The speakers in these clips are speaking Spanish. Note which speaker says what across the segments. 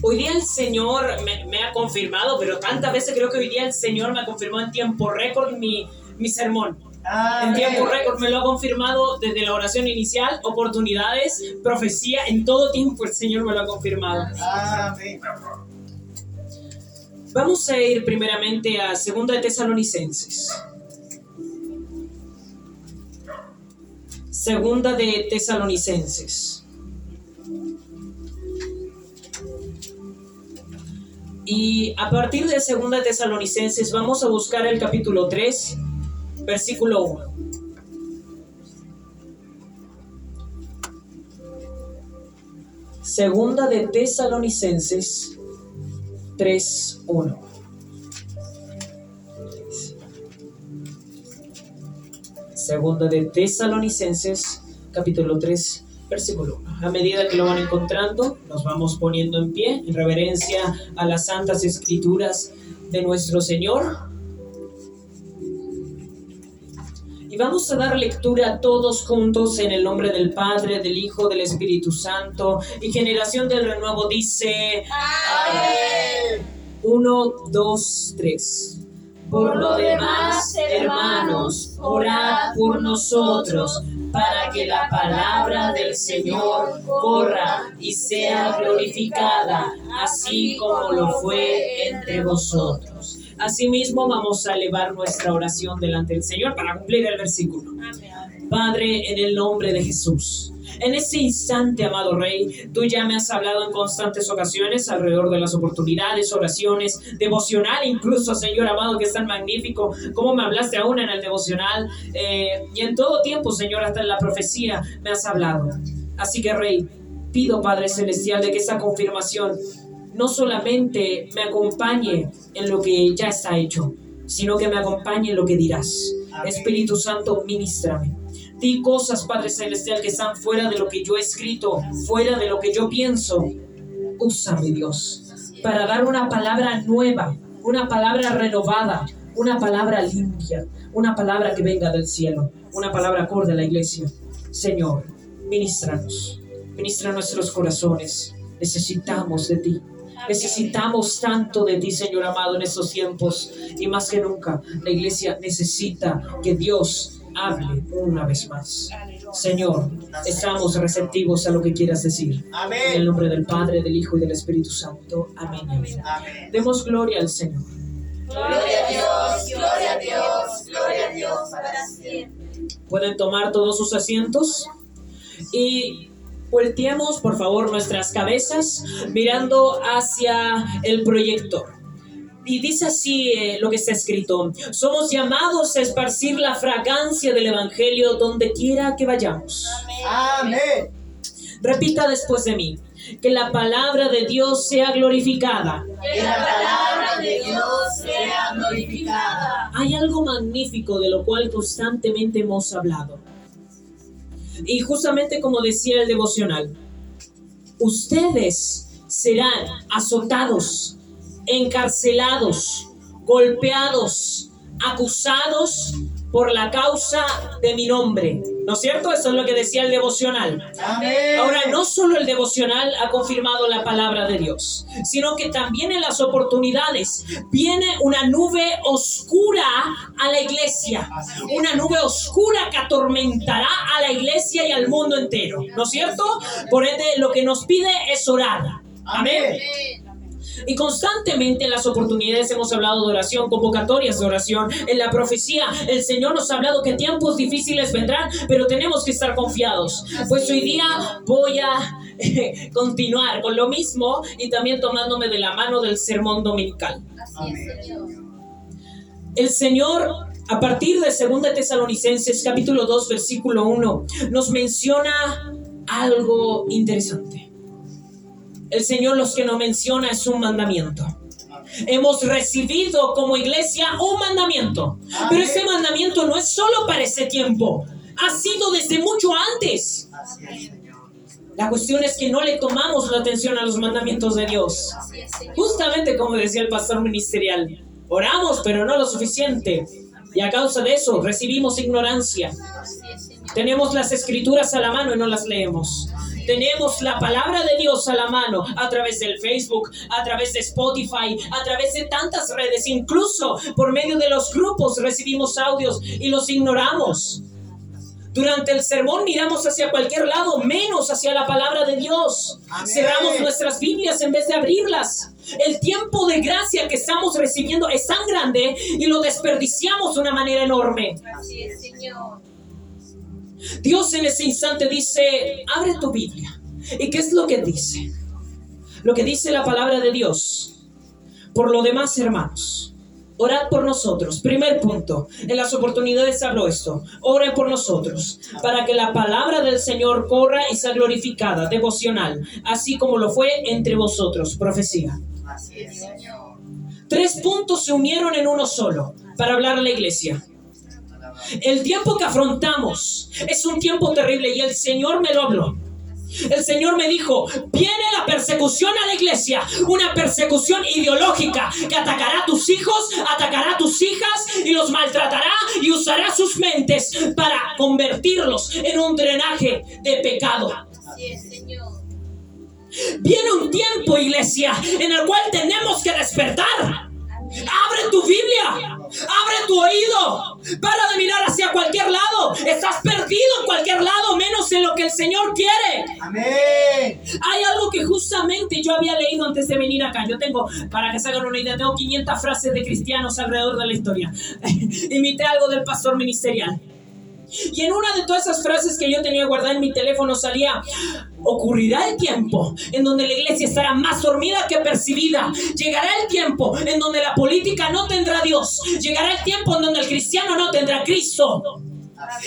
Speaker 1: Hoy día el Señor me, me ha confirmado, pero tantas veces creo que hoy día el Señor me ha confirmado en tiempo récord mi, mi sermón. En tiempo récord me lo ha confirmado desde la oración inicial, oportunidades, profecía, en todo tiempo el Señor me lo ha confirmado.
Speaker 2: Amén.
Speaker 1: Vamos a ir primeramente a Segunda de Tesalonicenses. Segunda de Tesalonicenses. Y a partir de Segunda de Tesalonicenses vamos a buscar el capítulo 3, versículo 1. Segunda de Tesalonicenses 3.1. Segunda de Tesalonicenses, capítulo 3, versículo 1. A medida que lo van encontrando, nos vamos poniendo en pie en reverencia a las santas escrituras de nuestro Señor. Y vamos a dar lectura todos juntos en el nombre del Padre, del Hijo, del Espíritu Santo. Y generación del renuevo dice... Uno, dos, tres. Por lo demás, hermanos, orad por nosotros, para que la palabra del Señor corra y sea glorificada, así como lo fue entre vosotros. Asimismo, vamos a elevar nuestra oración delante del Señor para cumplir el versículo. Padre, en el nombre de Jesús. En este instante, amado Rey, tú ya me has hablado en constantes ocasiones alrededor de las oportunidades, oraciones, devocional, incluso, Señor amado, que es tan magnífico, como me hablaste aún en el devocional, eh, y en todo tiempo, Señor, hasta en la profecía me has hablado. Así que, Rey, pido, Padre Celestial, de que esta confirmación no solamente me acompañe en lo que ya está hecho, sino que me acompañe en lo que dirás. Espíritu Santo, ministrame. Di cosas, Padre Celestial, que están fuera de lo que yo he escrito, fuera de lo que yo pienso. Úsame, Dios, para dar una palabra nueva, una palabra renovada, una palabra limpia, una palabra que venga del cielo, una palabra acorde a la iglesia. Señor, ministranos, ministra nuestros corazones. Necesitamos de ti. Necesitamos tanto de ti, Señor amado, en estos tiempos. Y más que nunca, la iglesia necesita que Dios hable una vez más. Señor, estamos receptivos a lo que quieras decir. En el nombre del Padre, del Hijo y del Espíritu Santo. Amén.
Speaker 2: Amén.
Speaker 1: Demos gloria al Señor.
Speaker 3: Gloria a Dios, gloria a Dios, gloria a Dios para siempre.
Speaker 1: Pueden tomar todos sus asientos y volteemos por favor nuestras cabezas mirando hacia el proyector. Y dice así eh, lo que está escrito, somos llamados a esparcir la fragancia del Evangelio donde quiera que vayamos.
Speaker 2: Amén.
Speaker 1: Repita después de mí, que la palabra de Dios sea glorificada.
Speaker 3: Que la palabra de Dios sea glorificada.
Speaker 1: Hay algo magnífico de lo cual constantemente hemos hablado. Y justamente como decía el devocional, ustedes serán azotados, encarcelados, golpeados, acusados por la causa de mi nombre. ¿No es cierto? Eso es lo que decía el devocional.
Speaker 2: Amén.
Speaker 1: Ahora, no solo el devocional ha confirmado la palabra de Dios, sino que también en las oportunidades viene una nube oscura a la iglesia. Una nube oscura que atormentará a la iglesia y al mundo entero. ¿No es cierto? Por ende, lo que nos pide es orar. Amén. Y constantemente en las oportunidades hemos hablado de oración, convocatorias de oración, en la profecía. El Señor nos ha hablado que tiempos difíciles vendrán, pero tenemos que estar confiados. Pues hoy día voy a continuar con lo mismo y también tomándome de la mano del sermón dominical. El Señor, a partir de 2 Tesalonicenses capítulo 2, versículo 1, nos menciona algo interesante. El Señor los que nos menciona es un mandamiento. Hemos recibido como iglesia un mandamiento. Pero ese mandamiento no es solo para ese tiempo. Ha sido desde mucho antes. La cuestión es que no le tomamos la atención a los mandamientos de Dios. Justamente como decía el pastor ministerial, oramos pero no lo suficiente. Y a causa de eso recibimos ignorancia. Tenemos las escrituras a la mano y no las leemos. Tenemos la palabra de Dios a la mano a través del Facebook, a través de Spotify, a través de tantas redes, incluso por medio de los grupos recibimos audios y los ignoramos. Durante el sermón miramos hacia cualquier lado, menos hacia la palabra de Dios.
Speaker 2: Amén.
Speaker 1: Cerramos nuestras Biblias en vez de abrirlas. El tiempo de gracia que estamos recibiendo es tan grande y lo desperdiciamos de una manera enorme.
Speaker 3: Así es, Señor.
Speaker 1: Dios en ese instante dice, abre tu Biblia. ¿Y qué es lo que dice? Lo que dice la palabra de Dios. Por lo demás, hermanos, orad por nosotros. Primer punto, en las oportunidades hablo esto. Oren por nosotros, para que la palabra del Señor corra y sea glorificada, devocional, así como lo fue entre vosotros, profecía.
Speaker 2: Así es.
Speaker 3: Señor.
Speaker 1: Tres puntos se unieron en uno solo para hablar a la iglesia. El tiempo que afrontamos es un tiempo terrible y el Señor me lo habló. El Señor me dijo, viene la persecución a la iglesia, una persecución ideológica que atacará a tus hijos, atacará a tus hijas y los maltratará y usará sus mentes para convertirlos en un drenaje de pecado. Viene un tiempo, iglesia, en el cual tenemos que despertar. Abre tu Biblia, abre tu oído, para de mirar hacia cualquier lado. Estás perdido en cualquier lado, menos en lo que el Señor quiere.
Speaker 2: Amén.
Speaker 1: Hay algo que justamente yo había leído antes de venir acá. Yo tengo, para que se hagan una idea, tengo 500 frases de cristianos alrededor de la historia. Imité algo del pastor ministerial. Y en una de todas esas frases que yo tenía guardada en mi teléfono salía, ocurrirá el tiempo en donde la iglesia estará más dormida que percibida. Llegará el tiempo en donde la política no tendrá Dios. Llegará el tiempo en donde el cristiano no tendrá Cristo.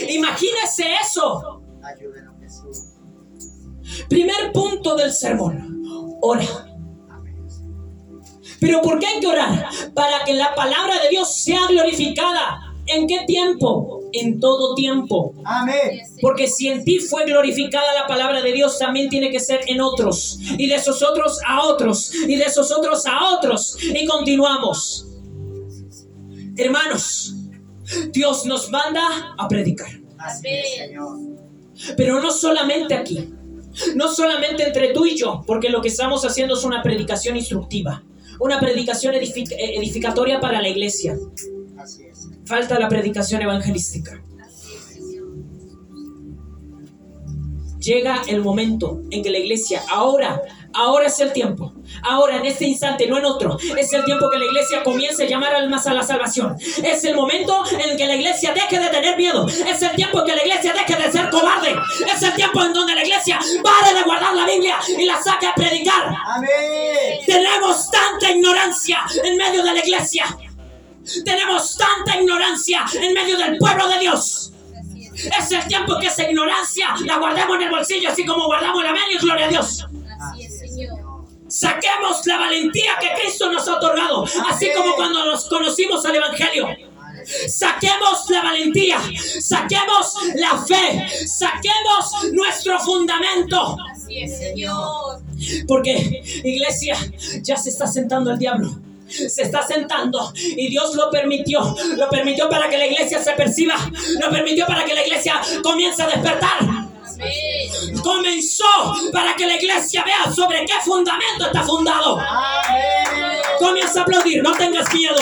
Speaker 1: Imagínese eso. Primer punto del sermón. Ora. Pero ¿por qué hay que orar? Para que la palabra de Dios sea glorificada. ¿En qué tiempo? En todo tiempo.
Speaker 2: Amén.
Speaker 1: Porque si en ti fue glorificada la palabra de Dios, también tiene que ser en otros. Y de esos otros a otros. Y de esos otros a otros. Y continuamos. Hermanos, Dios nos manda a predicar.
Speaker 2: Señor.
Speaker 1: Pero no solamente aquí. No solamente entre tú y yo. Porque lo que estamos haciendo es una predicación instructiva. Una predicación edific- eh, edificatoria para la iglesia. Falta la predicación evangelística. Llega el momento en que la iglesia, ahora, ahora es el tiempo, ahora en este instante, no en otro, es el tiempo que la iglesia comience a llamar almas a la salvación. Es el momento en que la iglesia deje de tener miedo. Es el tiempo en que la iglesia deje de ser cobarde. Es el tiempo en donde la iglesia pare de guardar la Biblia y la saque a predicar.
Speaker 2: Amén.
Speaker 1: Tenemos tanta ignorancia en medio de la iglesia. Tenemos tanta ignorancia en medio del pueblo de Dios.
Speaker 3: Es.
Speaker 1: Es el tiempo que esa ignorancia la guardemos en el bolsillo, así como guardamos la mano y gloria a Dios.
Speaker 3: Así es, Señor.
Speaker 1: Saquemos la valentía que Cristo nos ha otorgado, así como cuando nos conocimos al Evangelio. Saquemos la valentía, saquemos la fe, saquemos nuestro fundamento.
Speaker 3: Así es, Señor.
Speaker 1: Porque, iglesia, ya se está sentando el diablo. Se está sentando y Dios lo permitió. Lo permitió para que la iglesia se perciba. Lo permitió para que la iglesia comience a despertar. Comenzó para que la iglesia vea sobre qué fundamento está fundado.
Speaker 2: Amén.
Speaker 1: Comienza a aplaudir, no tengas miedo.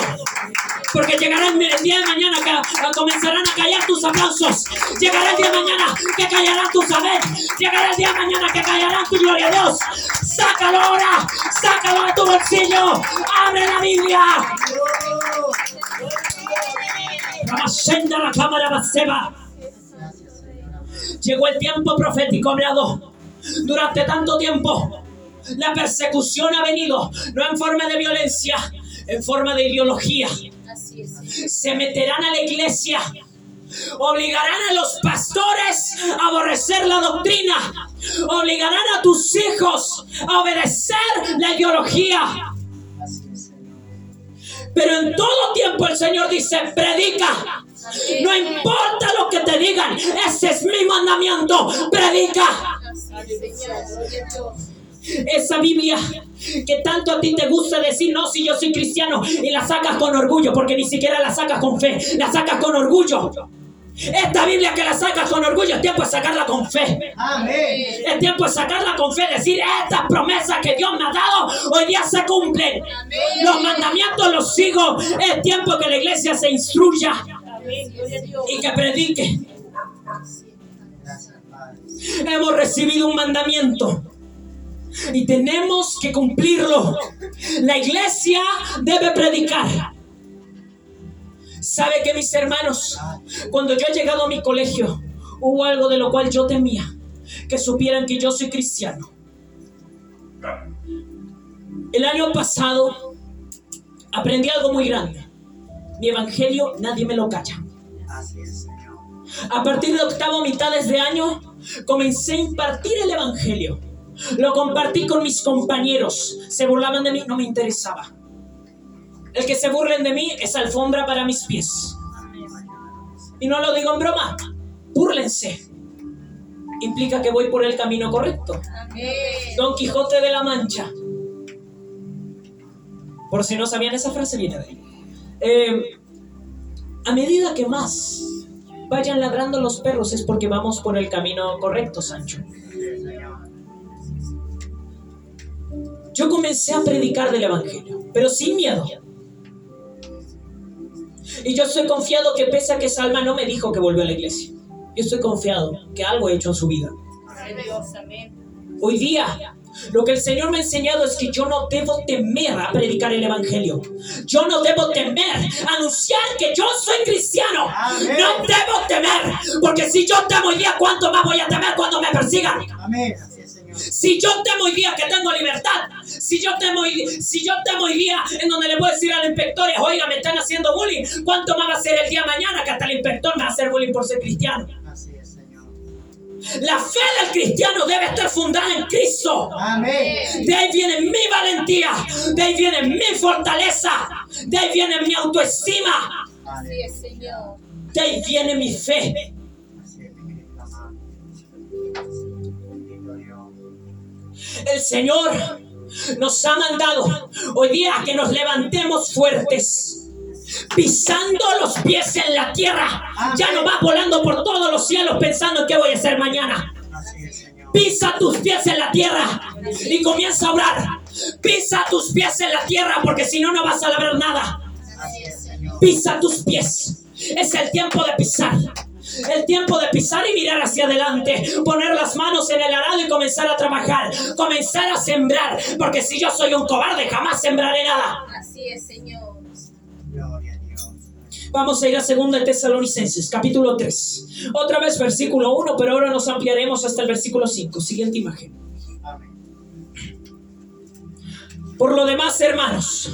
Speaker 1: Porque llegará el día de mañana que comenzarán a callar tus aplausos. Llegará el día de mañana que callarán tus amén. Llegará el día de mañana que callarán tu gloria a Dios. Sácalo ahora, sácalo de tu bolsillo. Abre la Biblia. La cámara. Llegó el tiempo profético hablado. Durante tanto tiempo, la persecución ha venido, no en forma de violencia, en forma de ideología. Se meterán a la iglesia, obligarán a los pastores a aborrecer la doctrina, obligarán a tus hijos a obedecer la ideología. Pero en todo tiempo el Señor dice, predica. No importa lo que te digan, ese es mi mandamiento, predica. Esa Biblia que tanto a ti te gusta decir, no, si yo soy cristiano, y la sacas con orgullo, porque ni siquiera la sacas con fe, la sacas con orgullo. Esta Biblia que la sacas con orgullo, es tiempo de sacarla con fe.
Speaker 2: Amén.
Speaker 1: Es tiempo de sacarla con fe, decir, estas promesas que Dios me ha dado, hoy día se cumplen. Los mandamientos los sigo. Es tiempo que la iglesia se instruya y que predique. Hemos recibido un mandamiento y tenemos que cumplirlo. La iglesia debe predicar. ¿Sabe que mis hermanos? Cuando yo he llegado a mi colegio, hubo algo de lo cual yo temía, que supieran que yo soy cristiano. El año pasado aprendí algo muy grande. Mi evangelio nadie me lo calla. A partir de octavo mitades de año, comencé a impartir el Evangelio. Lo compartí con mis compañeros. Se burlaban de mí, no me interesaba. El que se burlen de mí es alfombra para mis pies. Y no lo digo en broma. Búrlense. Implica que voy por el camino correcto. Don Quijote de la Mancha. Por si no sabían, esa frase viene de ahí. Eh, a medida que más vayan ladrando los perros es porque vamos por el camino correcto, Sancho. Yo comencé a predicar del Evangelio, pero sin miedo. Y yo estoy confiado que pese a que Salma no me dijo que volvió a la iglesia, yo estoy confiado que algo he hecho en su vida. Hoy día, lo que el Señor me ha enseñado es que yo no debo temer a predicar el Evangelio. Yo no debo temer a anunciar que yo soy cristiano.
Speaker 2: Amén.
Speaker 1: No debo temer, porque si yo temo hoy día, ¿cuánto más voy a temer cuando me persigan?
Speaker 2: Amén. Así es.
Speaker 1: Si yo temo hoy día que tengo libertad, si yo temo hoy, si yo temo hoy día en donde le puedo decir al inspector, oiga, me están haciendo bullying, ¿cuánto más va a ser el día mañana que hasta el inspector me va a hacer bullying por ser cristiano?
Speaker 2: Así es, Señor.
Speaker 1: La fe del cristiano debe estar fundada en Cristo.
Speaker 2: Amén.
Speaker 1: De ahí viene mi valentía, de ahí viene mi fortaleza, de ahí viene mi autoestima,
Speaker 2: Padre.
Speaker 3: Señor.
Speaker 1: de ahí viene mi fe. El Señor nos ha mandado hoy día que nos levantemos fuertes. Pisando los pies en la tierra. Ya no vas volando por todos los cielos pensando en qué voy a hacer mañana. Pisa tus pies en la tierra y comienza a orar. Pisa tus pies en la tierra porque si no, no vas a lograr nada. Pisa tus pies. Es el tiempo de pisar. El tiempo de pisar y mirar hacia adelante. Poner las manos en el arado y comenzar a trabajar. Comenzar a sembrar. Porque si yo soy un cobarde, jamás sembraré nada.
Speaker 3: Así es, Señor.
Speaker 2: Gloria a Dios.
Speaker 1: Vamos a ir a 2 de Tesalonicenses, capítulo 3. Otra vez versículo 1, pero ahora nos ampliaremos hasta el versículo 5. Siguiente imagen.
Speaker 2: Amén.
Speaker 1: Por lo demás, hermanos,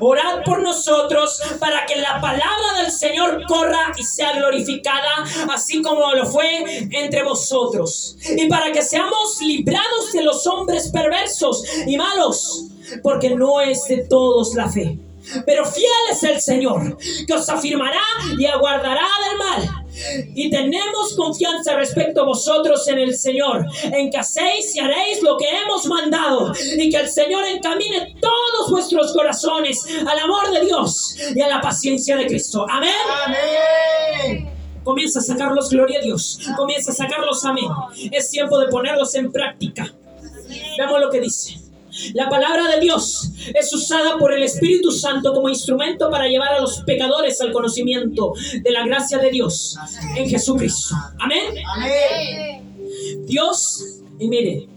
Speaker 1: orad por nosotros para que la palabra del Señor corra y sea glorificada, así como lo fue entre vosotros. Y para que seamos librados de los hombres perversos y malos, porque no es de todos la fe. Pero fiel es el Señor, que os afirmará y aguardará del mal. Y tenemos confianza respecto a vosotros en el Señor, en que hacéis y haréis lo que hemos mandado, y que el Señor encamine todos vuestros corazones al amor de Dios y a la paciencia de Cristo. Amén.
Speaker 2: Amén.
Speaker 1: Comienza a sacarlos, gloria a Dios. Comienza a sacarlos, amén. Es tiempo de ponerlos en práctica. Veamos lo que dice. La palabra de Dios es usada por el Espíritu Santo como instrumento para llevar a los pecadores al conocimiento de la gracia de Dios en Jesucristo. Amén.
Speaker 2: Amén.
Speaker 1: Dios, y mire,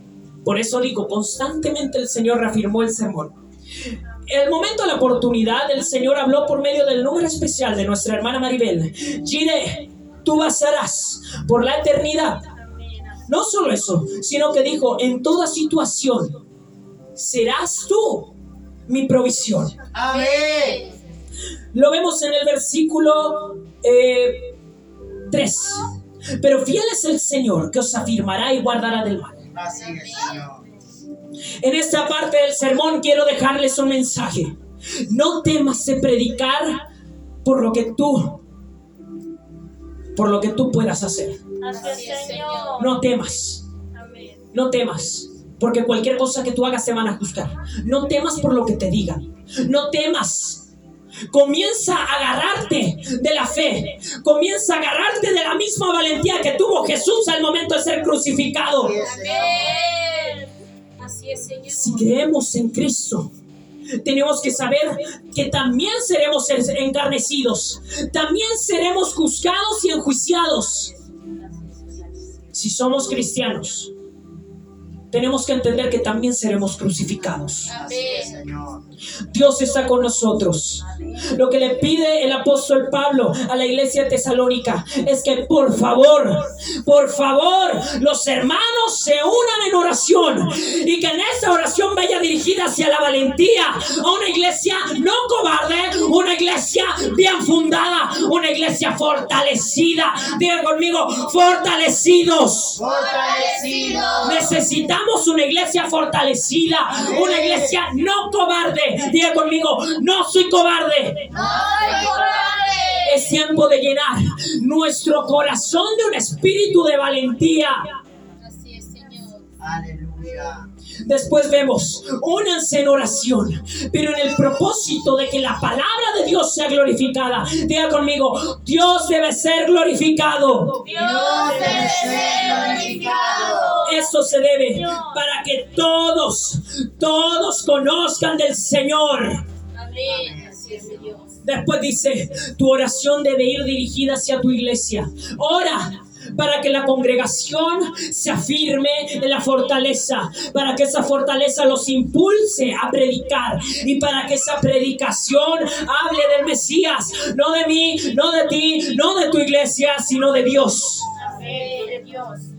Speaker 1: por eso digo, constantemente el Señor reafirmó el sermón. El momento de la oportunidad, el Señor habló por medio del número especial de nuestra hermana Maribel. Gire, tú basarás por la eternidad. No solo eso, sino que dijo, en toda situación serás tú mi provisión.
Speaker 2: Amén.
Speaker 1: Lo vemos en el versículo 3. Pero fiel es el Señor que os afirmará y guardará del mal.
Speaker 2: Así es, Señor.
Speaker 1: En esta parte del sermón quiero dejarles un mensaje. No temas de predicar por lo que tú por lo que tú puedas hacer.
Speaker 3: Así es, Señor.
Speaker 1: No temas,
Speaker 3: Amén.
Speaker 1: no temas, porque cualquier cosa que tú hagas te van a juzgar. No temas por lo que te digan. No temas, Comienza a agarrarte de la fe. Comienza a agarrarte de la misma valentía que tuvo Jesús al momento de ser crucificado.
Speaker 3: Amén. Así es, Señor.
Speaker 1: Si creemos en Cristo, tenemos que saber que también seremos encarnecidos, también seremos juzgados y enjuiciados. Si somos cristianos, tenemos que entender que también seremos crucificados. Dios está con nosotros. Lo que le pide el apóstol Pablo a la iglesia tesalónica es que por favor, por favor, los hermanos se unan en oración y que en esa oración vaya dirigida hacia la valentía, a una iglesia no cobarde, una iglesia bien fundada, una iglesia fortalecida. Diga conmigo, fortalecidos.
Speaker 2: Fortalecidos.
Speaker 1: Necesitamos una iglesia fortalecida, una iglesia no cobarde. Diga conmigo, no soy cobarde.
Speaker 3: No soy cobarde.
Speaker 1: Es tiempo de llenar nuestro corazón de un espíritu de valentía.
Speaker 3: Así es, Señor.
Speaker 2: Aleluya.
Speaker 1: Después vemos, únanse en oración, pero en el propósito de que la palabra de Dios sea glorificada. Diga conmigo, Dios debe ser glorificado.
Speaker 3: Dios debe ser glorificado.
Speaker 1: Eso se debe para que todos, todos conozcan del Señor.
Speaker 3: Amén. Así es, Señor.
Speaker 1: Después dice, tu oración debe ir dirigida hacia tu iglesia. Ora para que la congregación se afirme en la fortaleza, para que esa fortaleza los impulse a predicar y para que esa predicación hable del Mesías, no de mí, no de ti, no de tu iglesia, sino de Dios.
Speaker 3: Amén.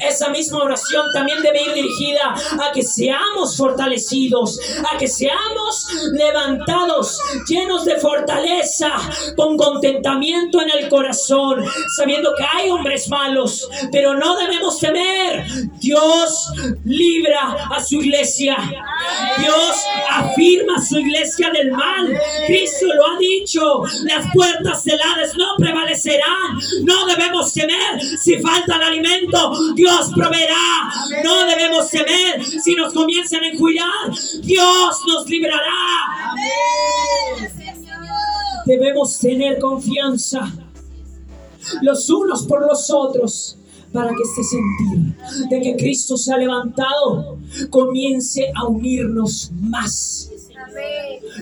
Speaker 1: Esa misma oración también debe ir dirigida a que seamos fortalecidos, a que seamos levantados, llenos de fortaleza, con contentamiento en el corazón, sabiendo que hay hombres malos, pero no debemos temer. Dios libra a su iglesia. Dios afirma a su iglesia del mal. Cristo lo ha dicho. Las puertas del Hades no prevalecerán. No debemos temer si falta el alimento. Dios proveerá. No debemos temer si nos comienzan a enjuiciar. Dios nos librará. Debemos tener confianza los unos por los otros para que este sentir de que Cristo se ha levantado comience a unirnos más.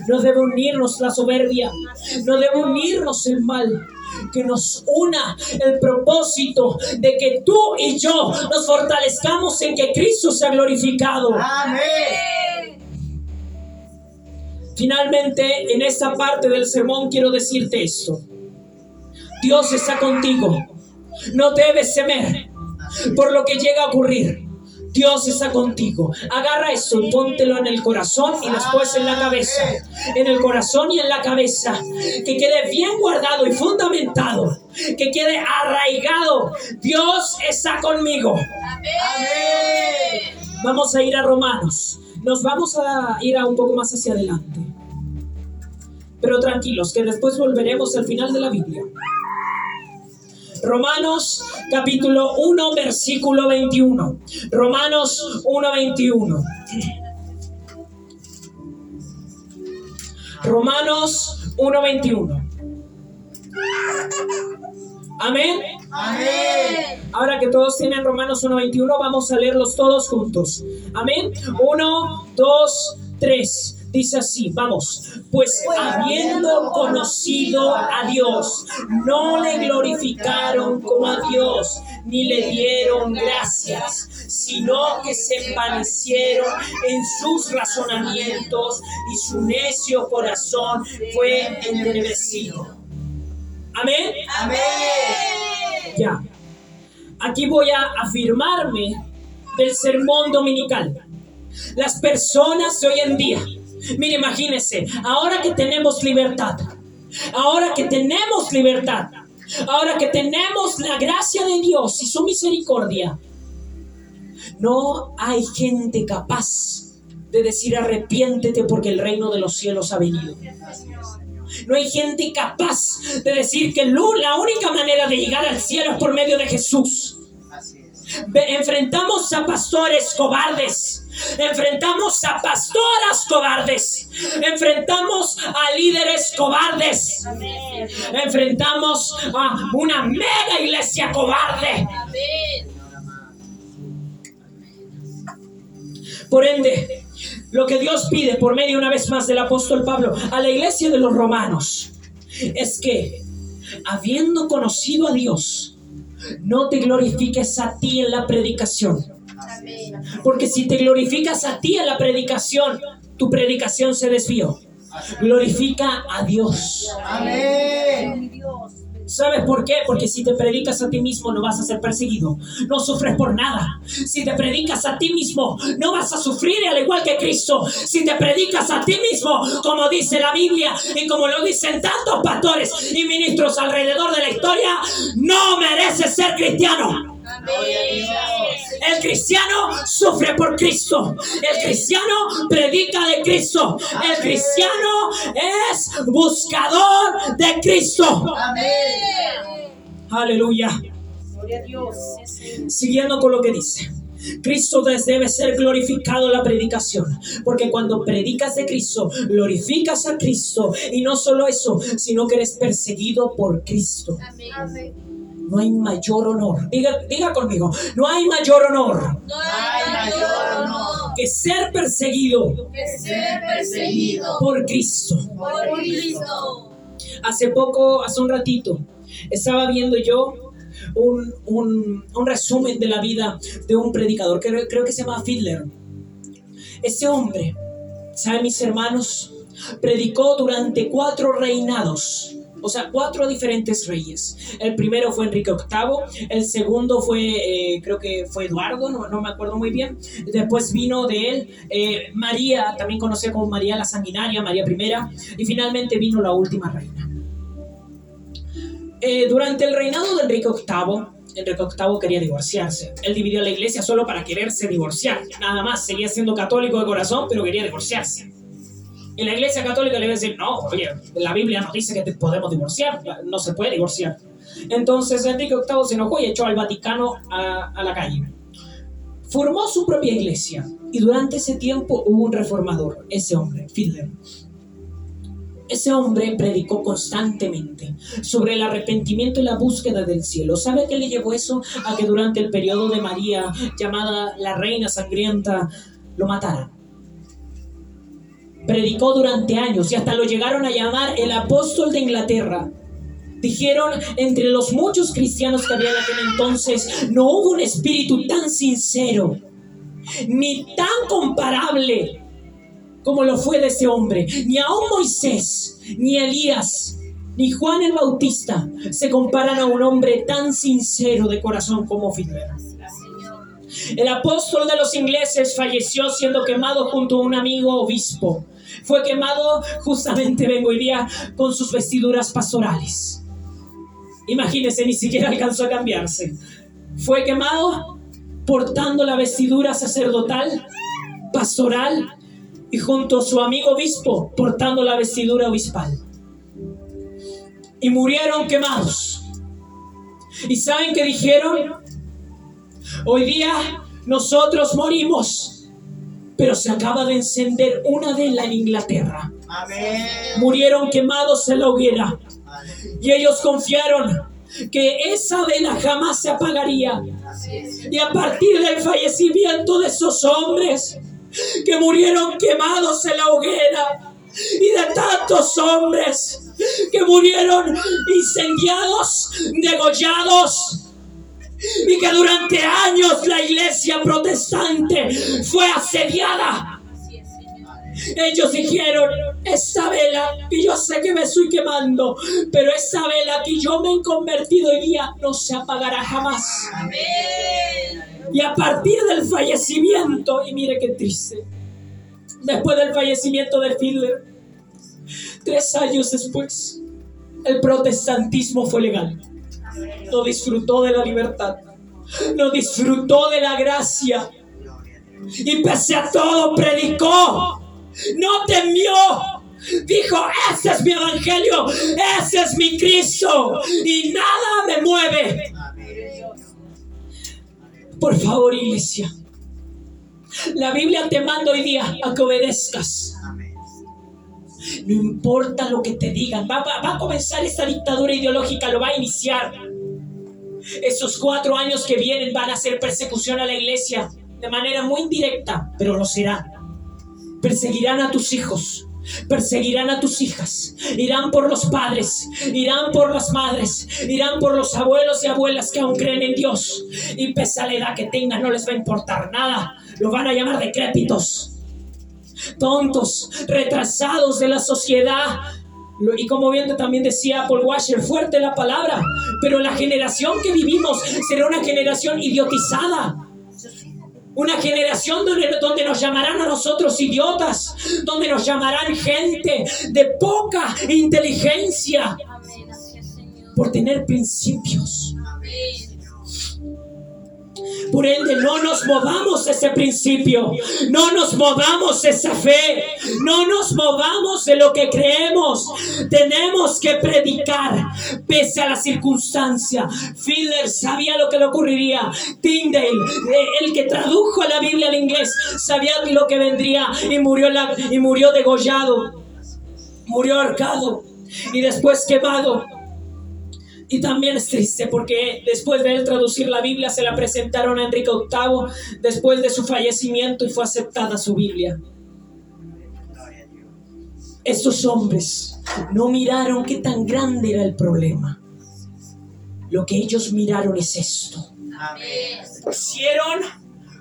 Speaker 1: No debe unirnos la soberbia, no debe unirnos el mal. Que nos una el propósito de que tú y yo nos fortalezcamos en que Cristo sea glorificado.
Speaker 2: Amén.
Speaker 1: Finalmente, en esta parte del sermón quiero decirte esto. Dios está contigo. No debes temer por lo que llega a ocurrir. Dios está contigo. Agarra eso y póntelo en el corazón y después en la cabeza. En el corazón y en la cabeza. Que quede bien guardado y fundamentado. Que quede arraigado. Dios está conmigo.
Speaker 3: Amén.
Speaker 1: Vamos a ir a Romanos. Nos vamos a ir a un poco más hacia adelante. Pero tranquilos, que después volveremos al final de la Biblia. Romanos capítulo 1, versículo 21. Romanos 1, 21. Romanos 1, 21. Amén.
Speaker 2: Amén.
Speaker 1: Ahora que todos tienen Romanos 1.21, vamos a leerlos todos juntos. Amén. 1, 2, 3. Dice así, vamos, pues habiendo conocido a Dios, no le glorificaron como a Dios, ni le dieron gracias, sino que se envanecieron en sus razonamientos y su necio corazón fue entenebrecido. Amén.
Speaker 2: Amén.
Speaker 1: Ya. Aquí voy a afirmarme del sermón dominical. Las personas de hoy en día, mire, imagínense, ahora que tenemos libertad, ahora que tenemos libertad, ahora que tenemos la gracia de Dios y su misericordia, no hay gente capaz de decir arrepiéntete porque el reino de los cielos ha venido. No hay gente capaz de decir que la única manera de llegar al cielo es por medio de Jesús. Enfrentamos a pastores cobardes. Enfrentamos a pastoras cobardes Enfrentamos a líderes cobardes. Enfrentamos a una mega iglesia cobarde. Por ende, lo que Dios pide por medio una vez más del apóstol Pablo a la iglesia de los romanos es que, habiendo conocido a Dios, no te glorifiques a ti en la predicación. Porque si te glorificas a ti en la predicación, tu predicación se desvió. Glorifica a Dios.
Speaker 2: Amén.
Speaker 1: ¿Sabes por qué? Porque si te predicas a ti mismo no vas a ser perseguido. No sufres por nada. Si te predicas a ti mismo no vas a sufrir al igual que Cristo. Si te predicas a ti mismo, como dice la Biblia y como lo dicen tantos pastores y ministros alrededor de la historia, no mereces ser cristiano. El cristiano sufre por Cristo. El cristiano predica de Cristo. El cristiano es buscador de Cristo.
Speaker 2: Amén.
Speaker 1: Aleluya. Siguiendo con lo que dice. Cristo debe ser glorificado en la predicación, porque cuando predicas de Cristo, glorificas a Cristo, y no solo eso, sino que eres perseguido por Cristo. No hay mayor honor. Diga, diga conmigo, no hay mayor honor
Speaker 3: No hay mayor honor
Speaker 1: que ser perseguido
Speaker 3: que ser perseguido
Speaker 1: por Cristo.
Speaker 3: por Cristo.
Speaker 1: Hace poco, hace un ratito, estaba viendo yo un, un- un resumen de la vida de un predicador, que creo, que se llama Fiedler. Ese hombre, ¿saben mis hermanos? Predicó durante cuatro reinados. O sea, cuatro diferentes reyes. El primero fue Enrique VIII, el segundo fue, eh, creo que fue Eduardo, no, no me acuerdo muy bien. Después vino de él eh, María, también conocida como María la Sanguinaria, María I, y finalmente vino la última reina. Eh, durante el reinado de Enrique VIII, Enrique VIII quería divorciarse. Él dividió la iglesia solo para quererse divorciar. Nada más, seguía siendo católico de corazón, pero quería divorciarse. Y la iglesia católica le iba a decir, no, oye, la Biblia nos dice que te podemos divorciar, no se puede divorciar. Entonces Enrique VIII se enojó y echó al Vaticano a, a la calle. Formó su propia iglesia y durante ese tiempo hubo un reformador, ese hombre, Fiedler. Ese hombre predicó constantemente sobre el arrepentimiento y la búsqueda del cielo. ¿Sabe qué le llevó eso? A que durante el periodo de María, llamada la Reina Sangrienta, lo mataran. Predicó durante años y hasta lo llegaron a llamar el apóstol de Inglaterra. Dijeron, entre los muchos cristianos que había en aquel entonces, no hubo un espíritu tan sincero, ni tan comparable como lo fue de ese hombre. Ni aún Moisés, ni Elías, ni Juan el Bautista se comparan a un hombre tan sincero de corazón como Fiedler. El apóstol de los ingleses falleció siendo quemado junto a un amigo obispo. Fue quemado justamente, vengo hoy día, con sus vestiduras pastorales. Imagínense, ni siquiera alcanzó a cambiarse. Fue quemado portando la vestidura sacerdotal, pastoral, y junto a su amigo obispo portando la vestidura obispal. Y murieron quemados. ¿Y saben qué dijeron? Hoy día nosotros morimos, pero se acaba de encender una vela en Inglaterra.
Speaker 2: Amén.
Speaker 1: Murieron quemados en la hoguera y ellos confiaron que esa vela jamás se apagaría. Y a partir del fallecimiento de esos hombres que murieron quemados en la hoguera y de tantos hombres que murieron incendiados, degollados, y que durante años la iglesia protestante fue asediada. Ellos dijeron, esta vela que yo sé que me estoy quemando, pero esa vela que yo me he convertido hoy día no se apagará jamás. Y a partir del fallecimiento, y mire qué triste, después del fallecimiento de Hitler, tres años después, el protestantismo fue legal. No disfrutó de la libertad, no disfrutó de la gracia, y pese a todo predicó, no temió. Dijo, ese es mi evangelio, ese es mi Cristo, y nada me mueve. Por favor, iglesia. La Biblia te manda hoy día a que obedezcas.
Speaker 2: Amén.
Speaker 1: No importa lo que te digan, va, a comenzar esta dictadura ideológica, lo va a iniciar. Esos cuatro años que vienen van a ser persecución a la iglesia de manera muy indirecta, pero lo será. Perseguirán a tus hijos, perseguirán a tus hijas, irán por los padres, irán por las madres, irán por los abuelos y abuelas que aún creen en Dios. Y pese a la edad que tengan, no les va a importar nada. Lo van a llamar decrépitos, tontos, retrasados de la sociedad. Y como bien también decía Paul Washer, fuerte la palabra, pero la generación que vivimos será una generación idiotizada. Una generación donde, donde nos llamarán a nosotros idiotas, donde nos llamarán gente de poca inteligencia por tener principios. Por ende, no nos movamos ese principio, no nos movamos esa fe, no nos movamos de lo que creemos. Tenemos que predicar pese a la circunstancia. Filler sabía lo que le ocurriría. Tyndale, eh, el que tradujo la Biblia al inglés, sabía lo que vendría y murió, y murió degollado, murió ahorcado y después quemado. Y también es triste porque después de él traducir la Biblia se la presentaron a Enrique VIII después de su fallecimiento y fue aceptada su Biblia. Estos hombres no miraron qué tan grande era el problema. Lo que ellos miraron es esto. Pusieron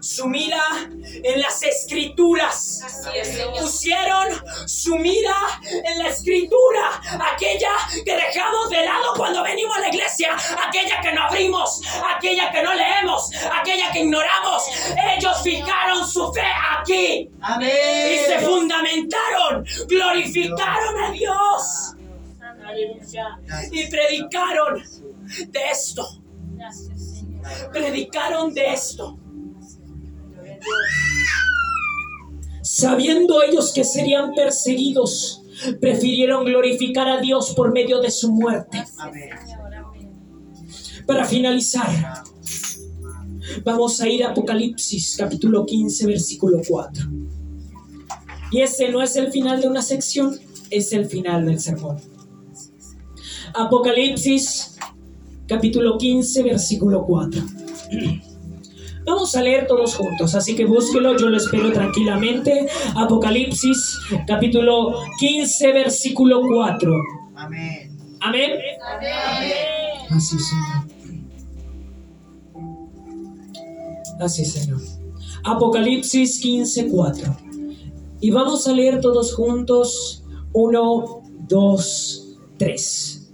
Speaker 1: su mira en las escrituras.
Speaker 2: Es.
Speaker 1: Pusieron su mira en la escritura, aquella que dejamos de lado cuando venimos a la iglesia, aquella que no abrimos, aquella que no leemos, aquella que ignoramos. Ellos fijaron su fe aquí. Y se fundamentaron, glorificaron a Dios. Y predicaron de esto, predicaron de esto. Sabiendo ellos que serían perseguidos, prefirieron glorificar a Dios por medio de su muerte. Para finalizar, vamos a ir a Apocalipsis capítulo 15, versículo 4. Y este no es el final de una sección, es el final del sermón. Apocalipsis capítulo 15, versículo 4. Vamos a leer todos juntos, así que búsquelo, yo lo espero tranquilamente. Apocalipsis capítulo 15, versículo 4.
Speaker 3: Amén.
Speaker 1: Amén.
Speaker 2: Amén.
Speaker 1: Así, Señor. Así, Señor. Apocalipsis 15, 4. Y vamos a leer todos juntos. 1, 2, 3.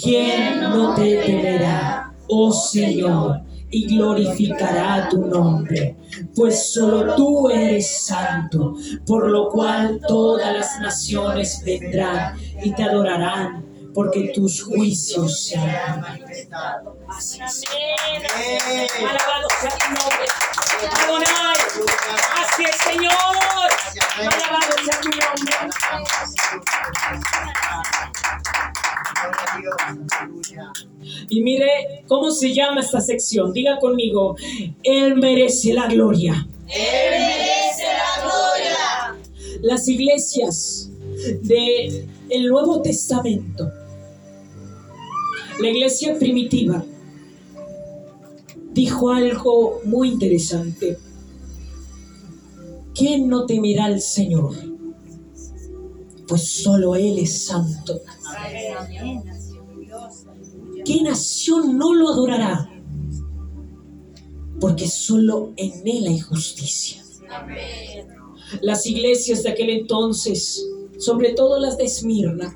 Speaker 1: ¿Quién no te temerá, oh Señor, y glorificará tu nombre? Pues solo tú eres santo, por lo cual todas las naciones vendrán y te adorarán, porque tus juicios se han manifestado. Así es.
Speaker 2: Amén.
Speaker 1: Alabado sea tu nombre. Adonai. Así es, Señor. Alabado sea tu nombre. Y mire cómo se llama esta sección. Diga conmigo, Él merece la gloria.
Speaker 3: Él merece la gloria.
Speaker 1: Las iglesias del el Nuevo Testamento, la iglesia primitiva, dijo algo muy interesante. ¿Quién no temerá al Señor? Pues solo Él es santo. ¿Qué nación no lo adorará? Porque solo en Él hay justicia. Las iglesias de aquel entonces, sobre todo las de Esmirna,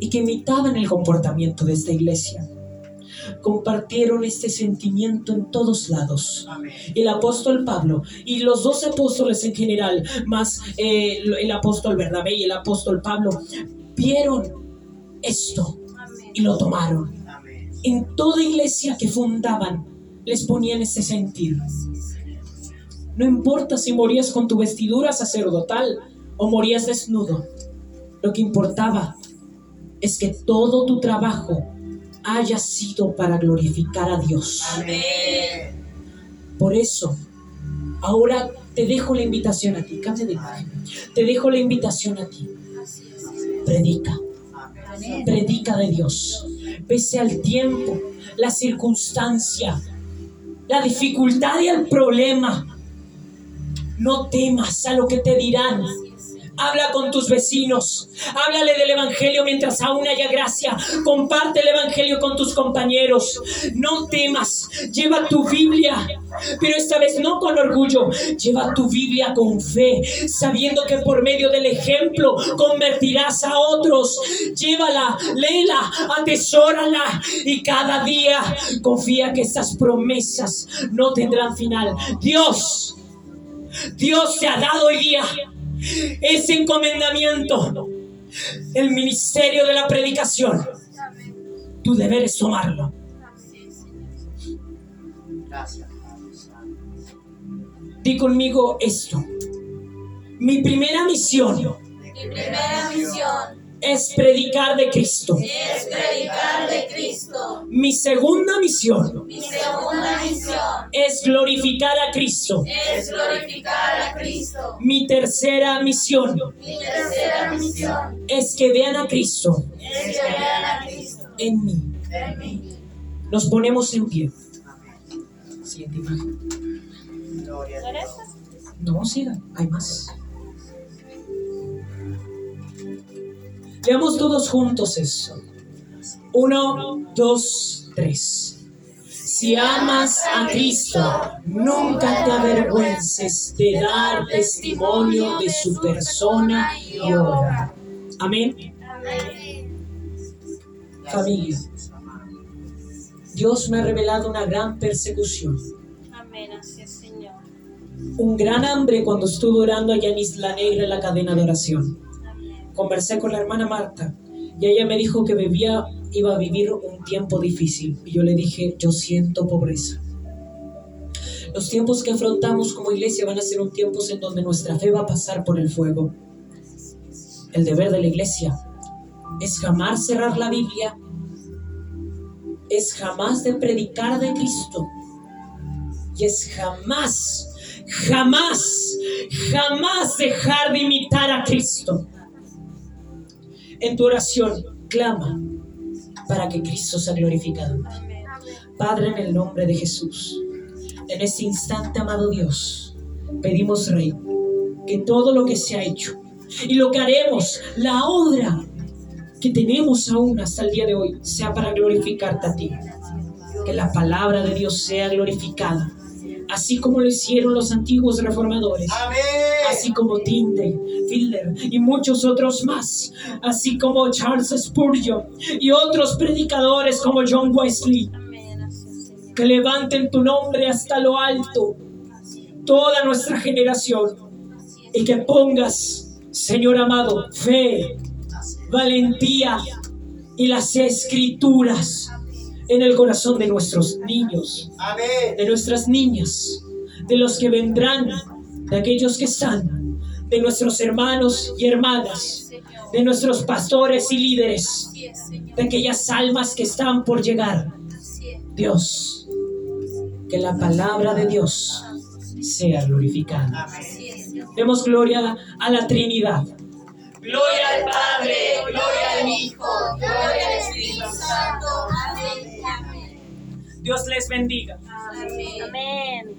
Speaker 1: y que imitaban el comportamiento de esta iglesia, compartieron este sentimiento en todos lados.
Speaker 3: Amén.
Speaker 1: El apóstol Pablo y los dos apóstoles en general, más eh, el apóstol Bernabé y el apóstol Pablo, vieron esto y lo tomaron.
Speaker 3: Amén.
Speaker 1: En toda iglesia que fundaban, les ponían ese sentir. No importa si morías con tu vestidura sacerdotal o morías desnudo. Lo que importaba es que todo tu trabajo haya sido para glorificar a Dios.
Speaker 3: Amén.
Speaker 1: Por eso, ahora te dejo la invitación a ti. Cambia de imagen. Te dejo la invitación a ti. predica. Predica de Dios. Pese al tiempo, la circunstancia, la dificultad y el problema. No temas a lo que te dirán. Habla con tus vecinos. Háblale del Evangelio mientras aún haya gracia. Comparte el Evangelio con tus compañeros. No temas. Lleva tu Biblia. Pero esta vez no con orgullo. Lleva tu Biblia con fe. Sabiendo que por medio del ejemplo convertirás a otros. Llévala, léela, atesórala. Y cada día confía que estas promesas no tendrán final. Dios. Dios te ha dado día ese encomendamiento, el ministerio de la predicación. Tu deber es tomarlo. Di conmigo esto. Mi primera misión
Speaker 2: Mi primera misión
Speaker 1: es predicar de Cristo.
Speaker 2: es predicar de Cristo.
Speaker 1: Mi segunda misión
Speaker 2: Mi segunda misión
Speaker 1: es glorificar a Cristo.
Speaker 2: es glorificar a Cristo.
Speaker 1: Mi tercera misión
Speaker 2: Mi tercera misión
Speaker 1: es que vean a Cristo
Speaker 2: es que vean a Cristo
Speaker 1: en mí.
Speaker 2: en mí.
Speaker 1: Nos ponemos en pie.
Speaker 3: Amén.
Speaker 1: Siguiente imagen.
Speaker 3: Gloria a Dios.
Speaker 1: No, siga, hay más. Leamos todos juntos eso. Uno, dos, tres. Si amas a Cristo, nunca te avergüences de dar testimonio de su persona y obra. Amén. Familia, Dios me ha revelado una gran persecución.
Speaker 2: Amén, así es, Señor.
Speaker 1: un gran hambre cuando estuve orando allá en Isla Negra en la cadena de oración. Conversé con la hermana Marta y ella me dijo que vivía, iba a vivir un tiempo difícil. Y yo le dije, yo siento pobreza. Los tiempos que afrontamos como iglesia van a ser un tiempos en donde nuestra fe va a pasar por el fuego. El deber de la iglesia es jamás cerrar la Biblia, es jamás de predicar de Cristo y es jamás, jamás, jamás dejar de imitar a Cristo. En tu oración, clama para que Cristo sea glorificado. Padre, en el nombre de Jesús, en este instante, amado Dios, pedimos, Rey, que todo lo que se ha hecho y lo que haremos, la obra que tenemos aún hasta el día de hoy, sea para glorificarte a ti. Que la palabra de Dios sea glorificada, así como lo hicieron los antiguos reformadores.
Speaker 3: Amén.
Speaker 1: así como Tyndale, Fielder y muchos otros más, así como Charles Spurgeon y otros predicadores como John Wesley,
Speaker 2: Amén,
Speaker 1: que levanten tu nombre hasta lo alto, toda nuestra generación, y que pongas, Señor amado, fe, valentía y las escrituras en el corazón de nuestros niños de nuestras niñas, de los que vendrán, de aquellos que están, de nuestros hermanos y hermanas, de nuestros pastores y líderes, de aquellas almas que están por llegar. Dios, que la palabra de Dios sea glorificada. Demos gloria a la Trinidad.
Speaker 2: Gloria al Padre, gloria al Hijo, gloria al Espíritu Santo.
Speaker 1: Dios les bendiga.
Speaker 2: Amén.